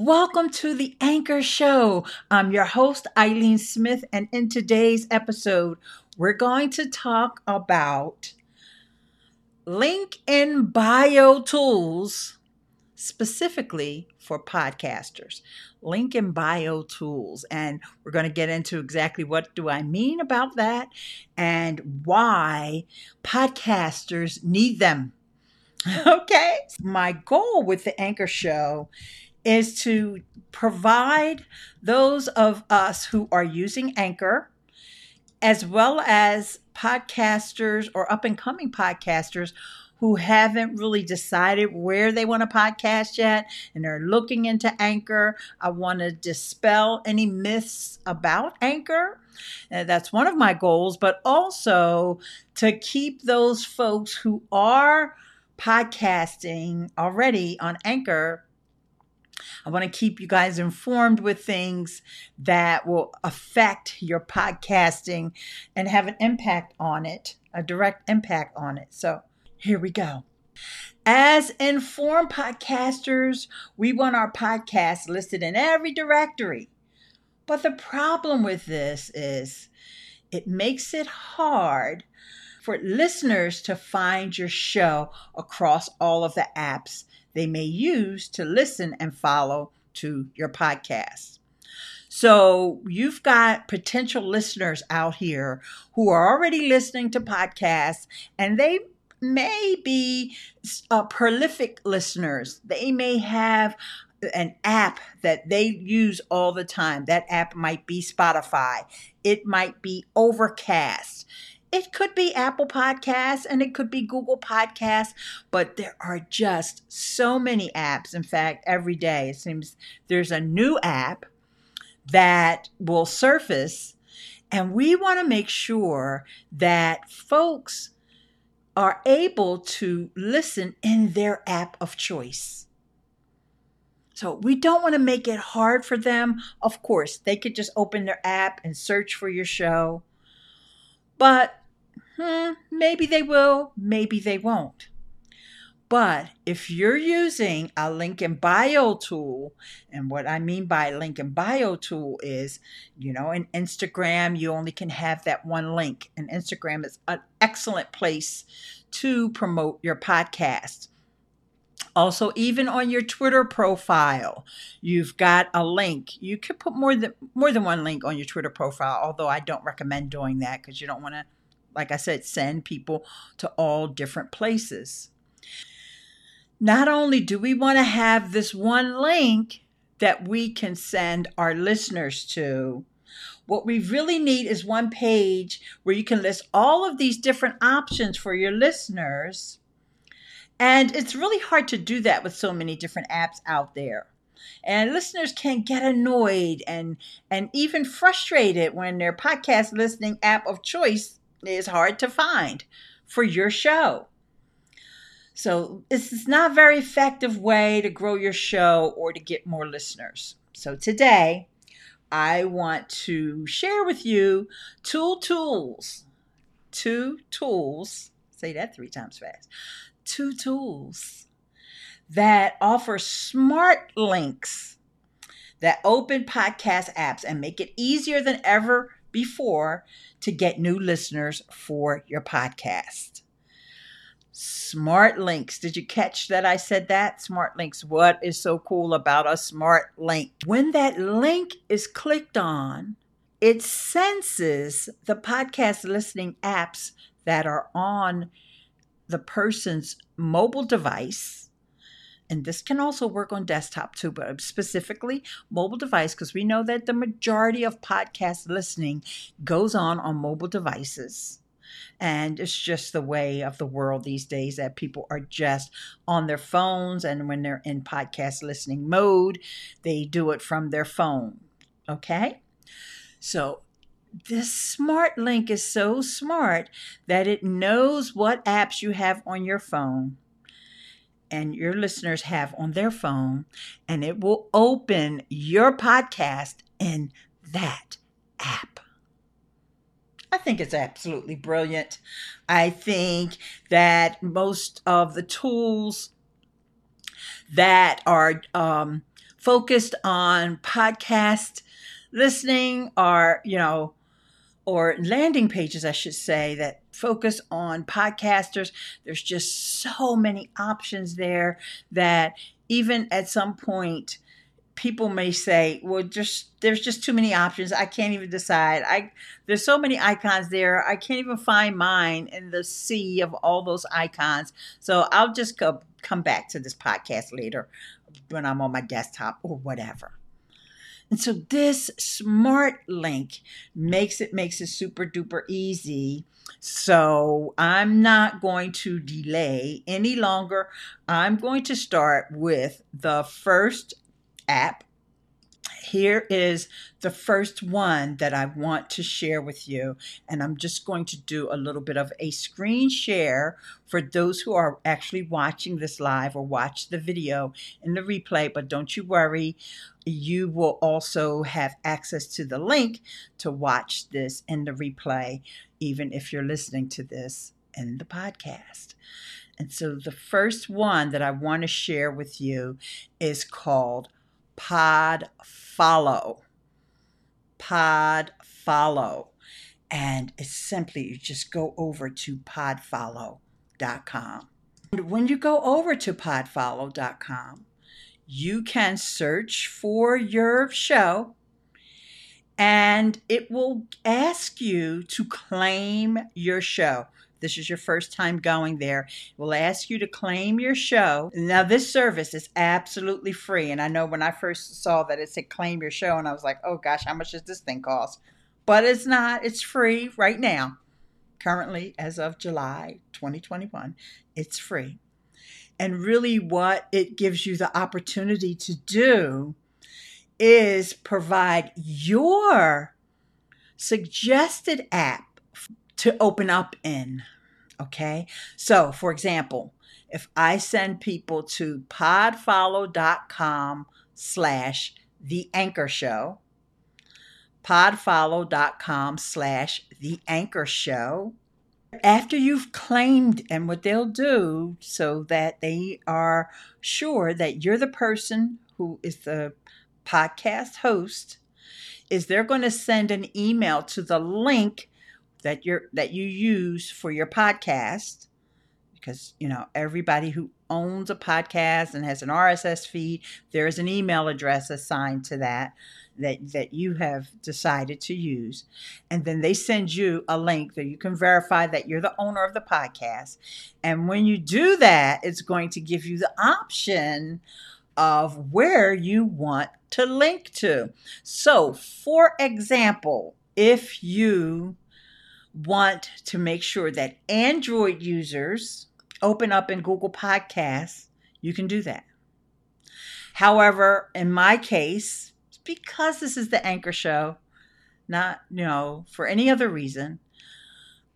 Welcome to the Anchor Show. I'm your host, Eileen Smith, and in today's episode, we're going to talk about link in bio tools specifically for podcasters. Link in bio tools. And we're going to get into exactly what do I mean about that and why podcasters need them. Okay. My goal with the Anchor Show is to provide those of us who are using Anchor, as well as podcasters or up and coming podcasters who haven't really decided where they want to podcast yet and they're looking into Anchor. I want to dispel any myths about Anchor. And that's one of my goals, but also to keep those folks who are podcasting already on Anchor I want to keep you guys informed with things that will affect your podcasting and have an impact on it, a direct impact on it. So here we go. As informed podcasters, we want our podcast listed in every directory. But the problem with this is it makes it hard for listeners to find your show across all of the apps they may use to listen and follow to your podcast. So you've got potential listeners out here who are already listening to podcasts and they may be uh, prolific listeners. They may have an app that they use all the time. That app might be Spotify. It might be Overcast. It could be Apple Podcasts and it could be Google Podcasts, but there are just so many apps. In fact, every day it seems there's a new app that will surface, and we want to make sure that folks are able to listen in their app of choice. So we don't want to make it hard for them. Of course, they could just open their app and search for your show. But hmm, maybe they will, maybe they won't. But if you're using a link in bio tool, and what I mean by link in bio tool is, you know, in Instagram, you only can have that one link. And Instagram is an excellent place to promote your podcast. Also, even on your Twitter profile, you've got a link. You could put more than more than one link on your Twitter profile, although I don't recommend doing that because you don't want to, like I said, send people to all different places. Not only do we want to have this one link that we can send our listeners to, what we really need is one page where you can list all of these different options for your listeners and it's really hard to do that with so many different apps out there. And listeners can get annoyed and and even frustrated when their podcast listening app of choice is hard to find for your show. So this is not a very effective way to grow your show or to get more listeners. So today, I want to share with you two tools. Two tools. Say that three times fast two tools that offer smart links that open podcast apps and make it easier than ever before to get new listeners for your podcast. Smart links. Did you catch that I said that? Smart links. What is so cool about a smart link? When that link is clicked on, it senses the podcast listening apps that are on the person's mobile device, and this can also work on desktop too, but specifically mobile device, because we know that the majority of podcast listening goes on on mobile devices. And it's just the way of the world these days that people are just on their phones. And when they're in podcast listening mode, they do it from their phone. Okay? So this smart link is so smart that it knows what apps you have on your phone and your listeners have on their phone, and it will open your podcast in that app. I think it's absolutely brilliant. I think that most of the tools that are um, focused on podcast listening are, you know, or landing pages, I should say, that focus on podcasters. There's just so many options there that even at some point, people may say, well, just there's just too many options. I can't even decide. I there's so many icons there. I can't even find mine in the sea of all those icons. So I'll just go, come back to this podcast later when I'm on my desktop or whatever. And so this smart link makes it makes it super duper easy. So I'm not going to delay any longer. I'm going to start with the first app here is the first one that I want to share with you. And I'm just going to do a little bit of a screen share for those who are actually watching this live or watch the video in the replay. But don't you worry, you will also have access to the link to watch this in the replay, even if you're listening to this in the podcast. And so the first one that I want to share with you is called Pod Follow. Pod Follow. And it's simply you just go over to podfollow.com. And when you go over to podfollow.com, you can search for your show and it will ask you to claim your show this is your first time going there, we'll ask you to claim your show. Now, this service is absolutely free. And I know when I first saw that it said claim your show, and I was like, oh gosh, how much does this thing cost? But it's not, it's free right now. Currently, as of July 2021, it's free. And really, what it gives you the opportunity to do is provide your suggested app to open up in. Okay. So, for example, if I send people to podfollow.com slash the anchor show, podfollow.com slash the anchor show, after you've claimed and what they'll do so that they are sure that you're the person who is the podcast host is they're going to send an email to the link that you that you use for your podcast because you know everybody who owns a podcast and has an RSS feed there is an email address assigned to that that that you have decided to use. And then they send you a link that you can verify that you're the owner of the podcast. And when you do that it's going to give you the option of where you want to link to. So for example if you want to make sure that Android users open up in Google Podcasts, you can do that. However, in my case, because this is the anchor show, not, you know, for any other reason,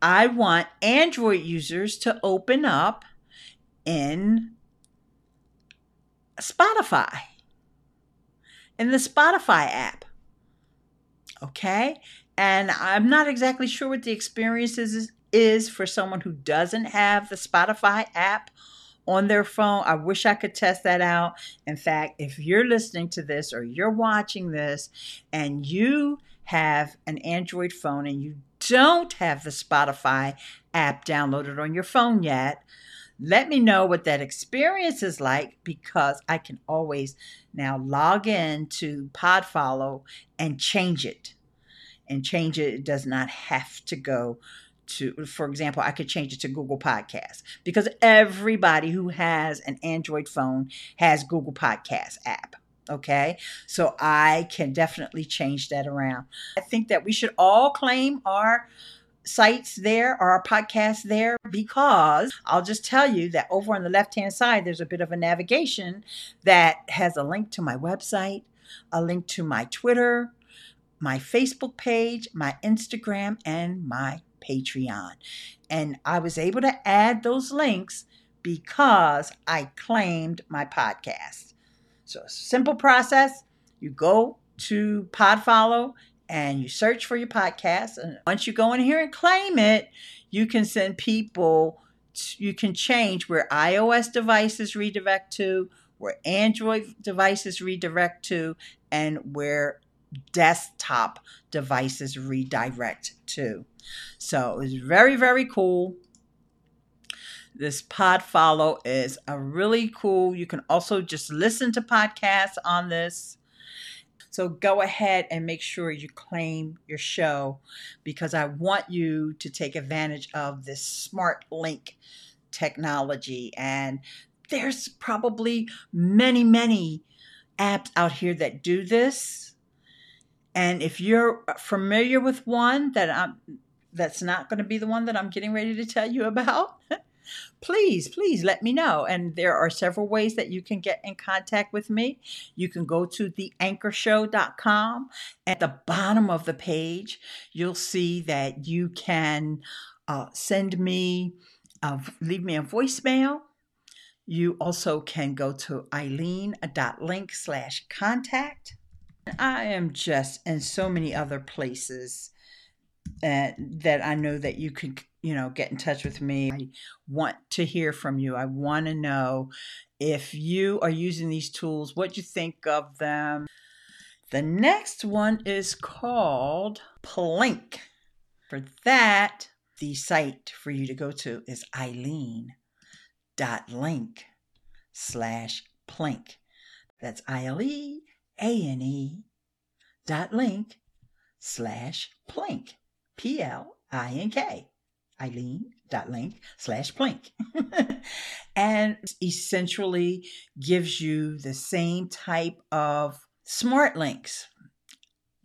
I want Android users to open up in Spotify, in the Spotify app. Okay? And I'm not exactly sure what the experience is, is for someone who doesn't have the Spotify app on their phone. I wish I could test that out. In fact, if you're listening to this or you're watching this and you have an Android phone and you don't have the Spotify app downloaded on your phone yet, let me know what that experience is like because I can always now log in to Podfollow and change it and change it. It does not have to go to, for example, I could change it to Google Podcasts because everybody who has an Android phone has Google Podcasts app. Okay, so I can definitely change that around. I think that we should all claim our sites there or our podcasts there because I'll just tell you that over on the left hand side, there's a bit of a navigation that has a link to my website, a link to my Twitter, my Facebook page, my Instagram, and my Patreon. And I was able to add those links because I claimed my podcast. So, simple process. You go to Podfollow and you search for your podcast. And once you go in here and claim it, you can send people, you can change where iOS devices redirect to, where Android devices redirect to, and where desktop devices redirect to. So it's very, very cool. This Pod Follow is a really cool. You can also just listen to podcasts on this. So go ahead and make sure you claim your show because I want you to take advantage of this smart link technology. And there's probably many, many apps out here that do this. And if you're familiar with one that I'm that's not going to be the one that I'm getting ready to tell you about, please, please let me know. And there are several ways that you can get in contact with me. You can go to theanchorshow.com. At the bottom of the page, you'll see that you can uh, send me, leave me a voicemail. You also can go to eileen.link slash contact. I am just in so many other places that, that I know that you could you know, get in touch with me. I want to hear from you. I want to know if you are using these tools, what you think of them. The next one is called Plink. For that, the site for you to go to is eileen.link slash plink. That's I-L-E A-N-E dot link slash plink. P-L-I-N-K Eileen dot link slash plink. and essentially gives you the same type of smart links.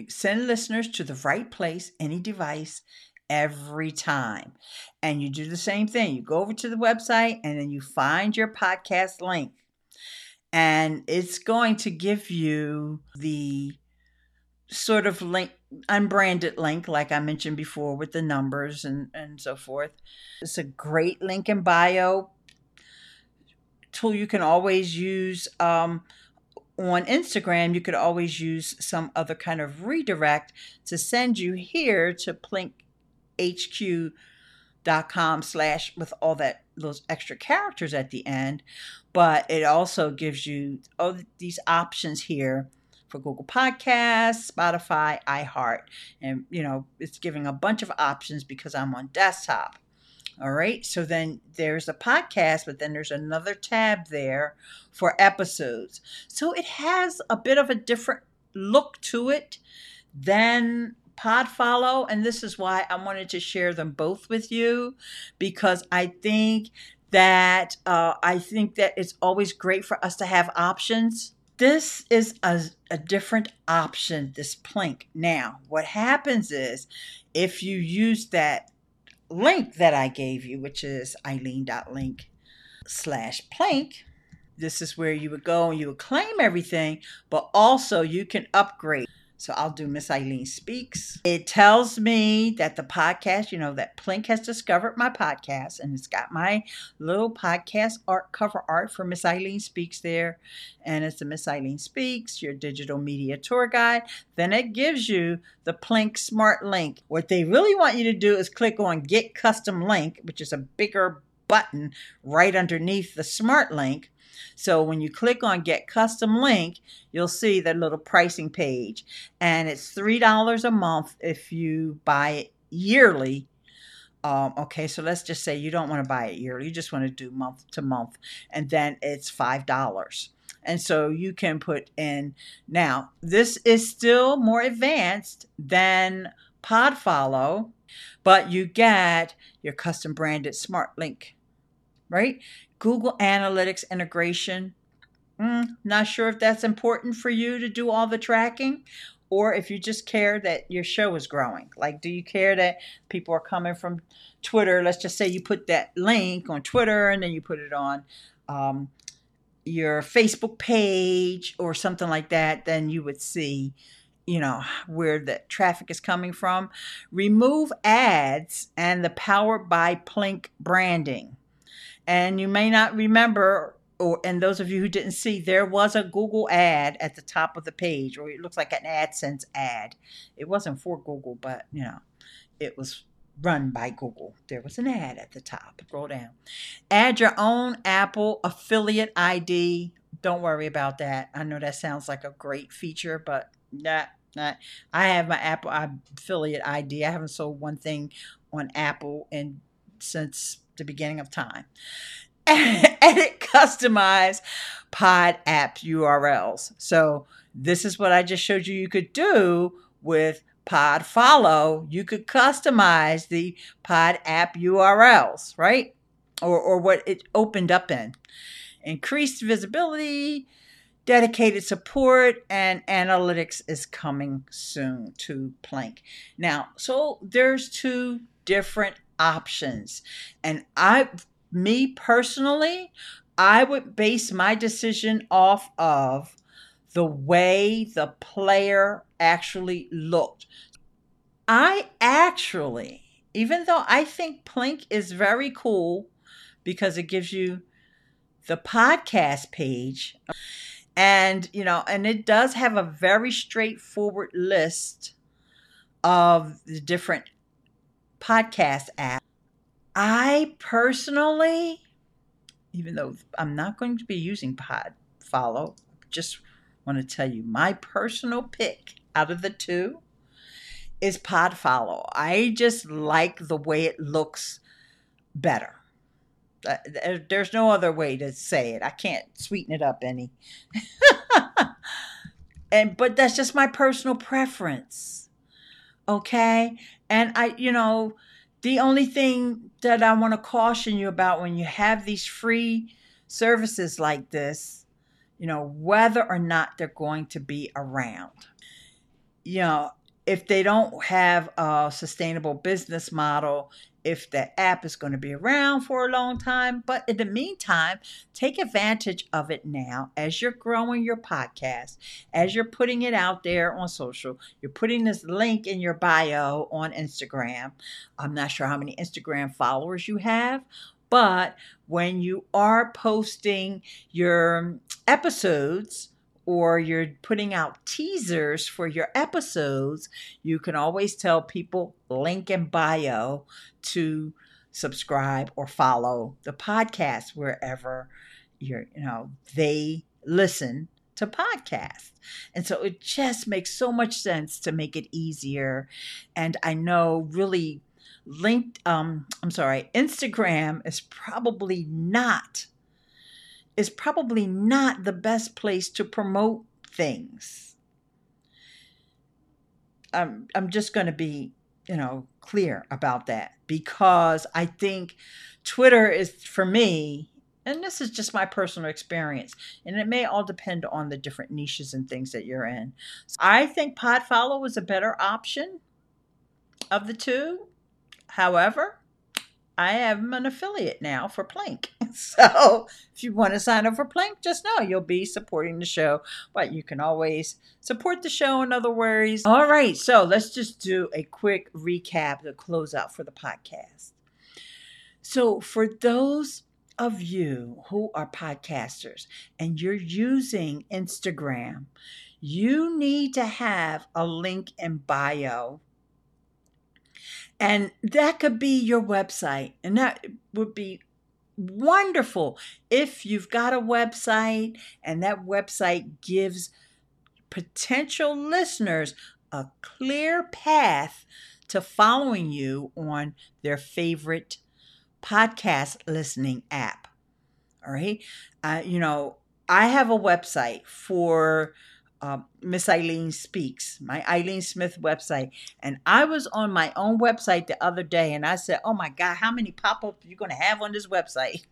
Send listeners to the right place, any device, every time. And you do the same thing. You go over to the website and then you find your podcast link. And it's going to give you the sort of link unbranded link like i mentioned before with the numbers and and so forth. It's a great link in bio. Tool you can always use um, on instagram you could always use some other kind of redirect to send you here to plinkhq.com slash with all that those extra characters at the end but it also gives you all these options here for Google Podcasts, Spotify, iHeart. And, you know, it's giving a bunch of options because I'm on desktop. All right. So then there's a podcast, but then there's another tab there for episodes. So it has a bit of a different look to it than Podfollow. And this is why I wanted to share them both with you because I think that uh, I think that it's always great for us to have options this is a, a different option, this plink. Now, what happens is if you use that link that I gave you, which is eileen.link slash plink, this is where you would go and you would claim everything, but also you can upgrade so I'll do Miss Eileen Speaks. It tells me that the podcast, you know, that Plink has discovered my podcast and it's got my little podcast art cover art for Miss Eileen Speaks there. And it's the Miss Eileen Speaks, your digital media tour guide. Then it gives you the Plink Smart Link. What they really want you to do is click on Get Custom Link, which is a bigger button right underneath the Smart Link so when you click on Get Custom Link, you'll see the little pricing page. And it's $3 a month if you buy it yearly. Um, okay, so let's just say you don't want to buy it yearly. You just want to do month to month. And then it's $5. And so you can put in. Now, this is still more advanced than Podfollow, but you get your custom branded smart link, right? Google Analytics integration. Mm, not sure if that's important for you to do all the tracking or if you just care that your show is growing. Like, do you care that people are coming from Twitter? Let's just say you put that link on Twitter and then you put it on um, your Facebook page or something like that, then you would see you know where the traffic is coming from remove ads and the powered by plink branding and you may not remember, or and those of you who didn't see, there was a Google ad at the top of the page, or it looks like an AdSense ad. It wasn't for Google, but you know, it was run by Google. There was an ad at the top. Scroll down. Add your own Apple affiliate ID don't worry about that. I know that sounds like a great feature, but that not. I have my Apple affiliate ID. I haven't sold one thing on Apple and since the beginning of time. Edit customize pod app URLs. So this is what I just showed you you could do with Pod Follow. You could customize the Pod app URLs, right? Or, or what it opened up in. Increased visibility, dedicated support, and analytics is coming soon to Plink. Now, so there's two different options. And I, me personally, I would base my decision off of the way the player actually looked. I actually, even though I think Plink is very cool because it gives you the podcast page and you know and it does have a very straightforward list of the different podcast app. i personally even though i'm not going to be using pod follow just want to tell you my personal pick out of the two is pod follow i just like the way it looks better uh, there's no other way to say it. I can't sweeten it up any. and but that's just my personal preference. Okay? And I you know, the only thing that I want to caution you about when you have these free services like this, you know, whether or not they're going to be around. You know, if they don't have a sustainable business model, if the app is going to be around for a long time. But in the meantime, take advantage of it now as you're growing your podcast, as you're putting it out there on social. You're putting this link in your bio on Instagram. I'm not sure how many Instagram followers you have. But when you are posting your episodes, or you're putting out teasers for your episodes, you can always tell people link in bio to subscribe or follow the podcast wherever you're, you know, they listen to podcasts. And so it just makes so much sense to make it easier. And I know really linked um I'm sorry, Instagram is probably not is probably not the best place to promote things. I'm, I'm just going to be, you know, clear about that because I think Twitter is, for me, and this is just my personal experience, and it may all depend on the different niches and things that you're in. So I think Podfollow is a better option of the two. However, I am an affiliate now for Plink. So if you want to sign up for Plink, just know you'll be supporting the show. But you can always support the show in other ways. All right, so let's just do a quick recap to close out for the podcast. So for those of you who are podcasters and you're using Instagram, you need to have a link in bio and that could be your website. And that would be wonderful if you've got a website and that website gives potential listeners a clear path to following you on their favorite podcast listening app. All right. Uh, you know, I have a website for uh, Miss Eileen Speaks, my Eileen Smith website. And I was on my own website the other day and I said, Oh my God, how many pop ups are you going to have on this website?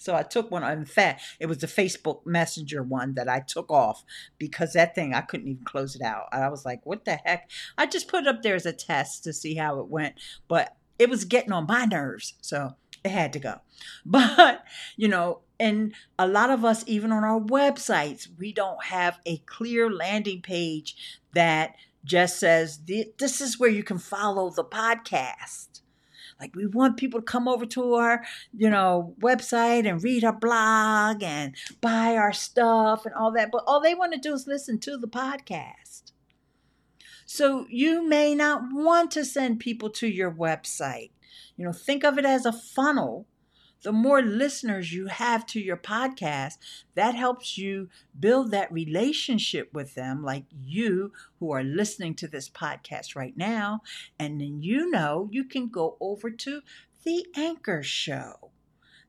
So I took one. In fact, it was the Facebook Messenger one that I took off because that thing I couldn't even close it out. I was like, "What the heck?" I just put it up there as a test to see how it went, but it was getting on my nerves, so it had to go. But you know, and a lot of us, even on our websites, we don't have a clear landing page that just says, this is where you can follow the podcast. Like we want people to come over to our, you know, website and read our blog and buy our stuff and all that. But all they want to do is listen to the podcast. So you may not want to send people to your website. You know, think of it as a funnel the more listeners you have to your podcast, that helps you build that relationship with them, like you who are listening to this podcast right now. And then you know you can go over to the Anchor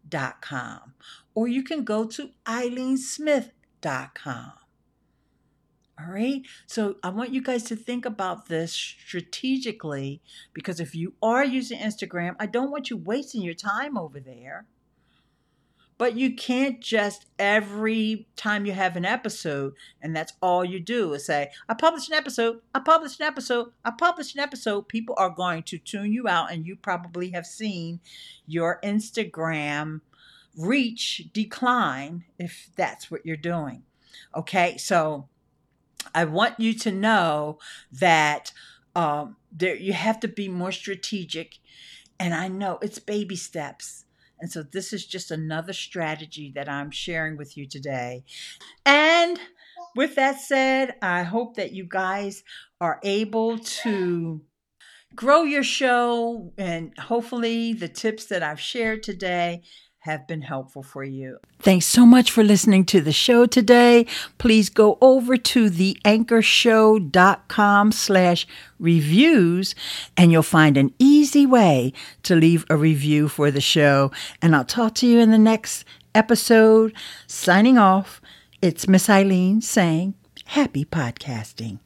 eileensmith.com or you can go to eileensmith.com. All right. So I want you guys to think about this strategically because if you are using Instagram, I don't want you wasting your time over there. But you can't just every time you have an episode and that's all you do is say, I published an episode, I published an episode, I published an episode. People are going to tune you out, and you probably have seen your Instagram reach decline if that's what you're doing. Okay, so I want you to know that um, there you have to be more strategic, and I know it's baby steps. And so this is just another strategy that I'm sharing with you today. And with that said, I hope that you guys are able to grow your show and hopefully the tips that I've shared today have been helpful for you. Thanks so much for listening to the show today. Please go over to theanchorshow.com slash reviews and you'll find an easy way to leave a review for the show. And I'll talk to you in the next episode. Signing off, it's Miss Eileen saying happy podcasting.